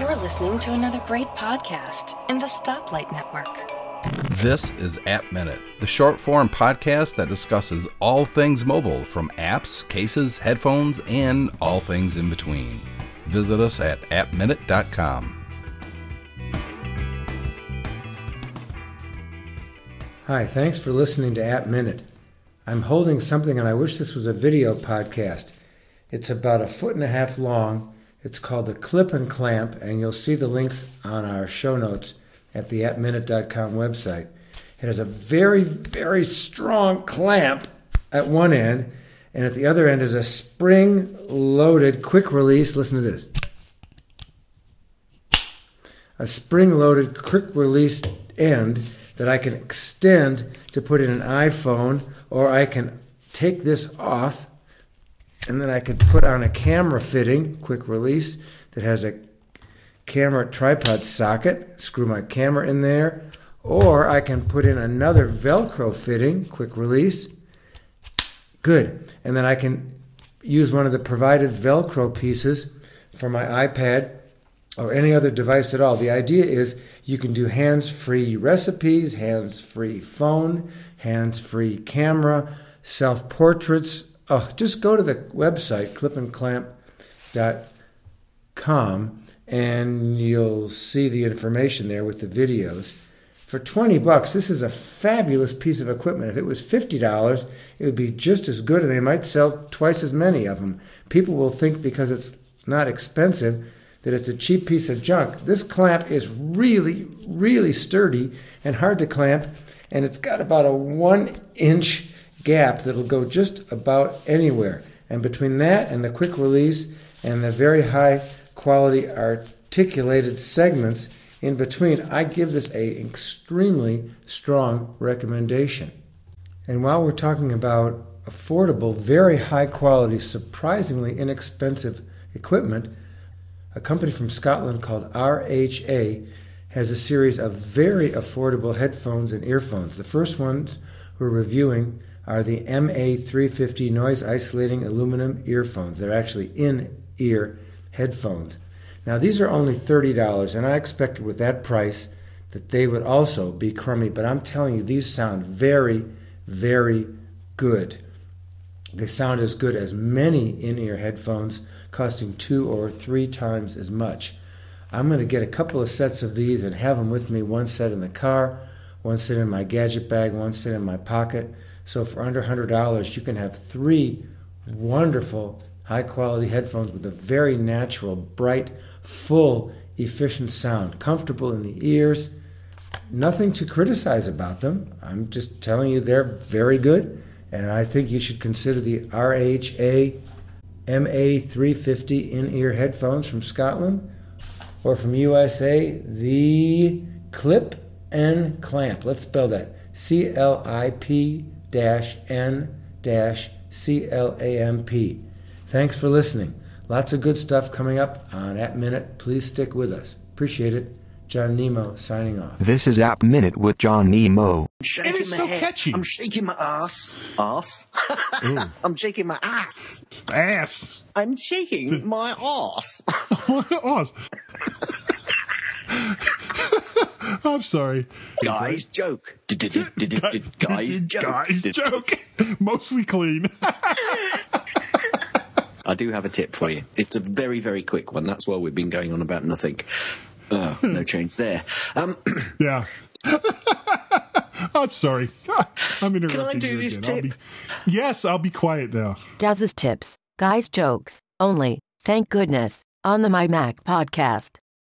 You're listening to another great podcast in the Stoplight Network. This is App Minute, the short form podcast that discusses all things mobile from apps, cases, headphones, and all things in between. Visit us at appminute.com. Hi, thanks for listening to App Minute. I'm holding something, and I wish this was a video podcast. It's about a foot and a half long. It's called the Clip-N-Clamp, and you'll see the links on our show notes at the appminute.com website. It has a very, very strong clamp at one end, and at the other end is a spring loaded quick release. Listen to this a spring loaded quick release end that I can extend to put in an iPhone, or I can take this off and then I could put on a camera fitting, quick release, that has a camera tripod socket, screw my camera in there, or I can put in another Velcro fitting, quick release. Good. And then I can use one of the provided Velcro pieces for my iPad or any other device at all. The idea is you can do hands free recipes, hands free phone, hands free camera, self portraits. Oh, just go to the website, clipandclamp.com and you'll see the information there with the videos. For 20 bucks, this is a fabulous piece of equipment. If it was $50, it would be just as good and they might sell twice as many of them. People will think because it's not expensive that it's a cheap piece of junk. This clamp is really, really sturdy and hard to clamp, and it's got about a one inch gap that'll go just about anywhere. And between that and the quick release and the very high quality articulated segments in between, I give this a extremely strong recommendation. And while we're talking about affordable, very high quality, surprisingly inexpensive equipment, a company from Scotland called RHA has a series of very affordable headphones and earphones. The first ones we're reviewing are the MA350 noise isolating aluminum earphones. They're actually in ear headphones. Now, these are only $30, and I expected with that price that they would also be crummy, but I'm telling you, these sound very, very good. They sound as good as many in ear headphones, costing two or three times as much. I'm going to get a couple of sets of these and have them with me one set in the car, one set in my gadget bag, one set in my pocket. So for under $100, you can have three wonderful high quality headphones with a very natural, bright, full, efficient sound, comfortable in the ears. Nothing to criticize about them. I'm just telling you they're very good, and I think you should consider the RHA MA350 in ear headphones from Scotland or from USA, the Clip and Clamp. Let's spell that C L I P N C L A M P. Thanks for listening. Lots of good stuff coming up on App Minute. Please stick with us. Appreciate it. John Nemo signing off. This is App Minute with John Nemo. It is so catchy. I'm shaking my ass. Ass? I'm shaking my ass. Ass. I'm shaking my ass. my Ass. I'm sorry. Guys, joke. Guys, joke. Guys, joke. Mostly clean. I do have a tip for you. It's a very, very quick one. That's why we've been going on about nothing. Oh, no change there. Um, yeah. I'm sorry. I'm interrupting Can I do you this again. I'll tip? be- yes, I'll be quiet now. Daz's tips, guys' jokes, only, thank goodness, on the My Mac podcast.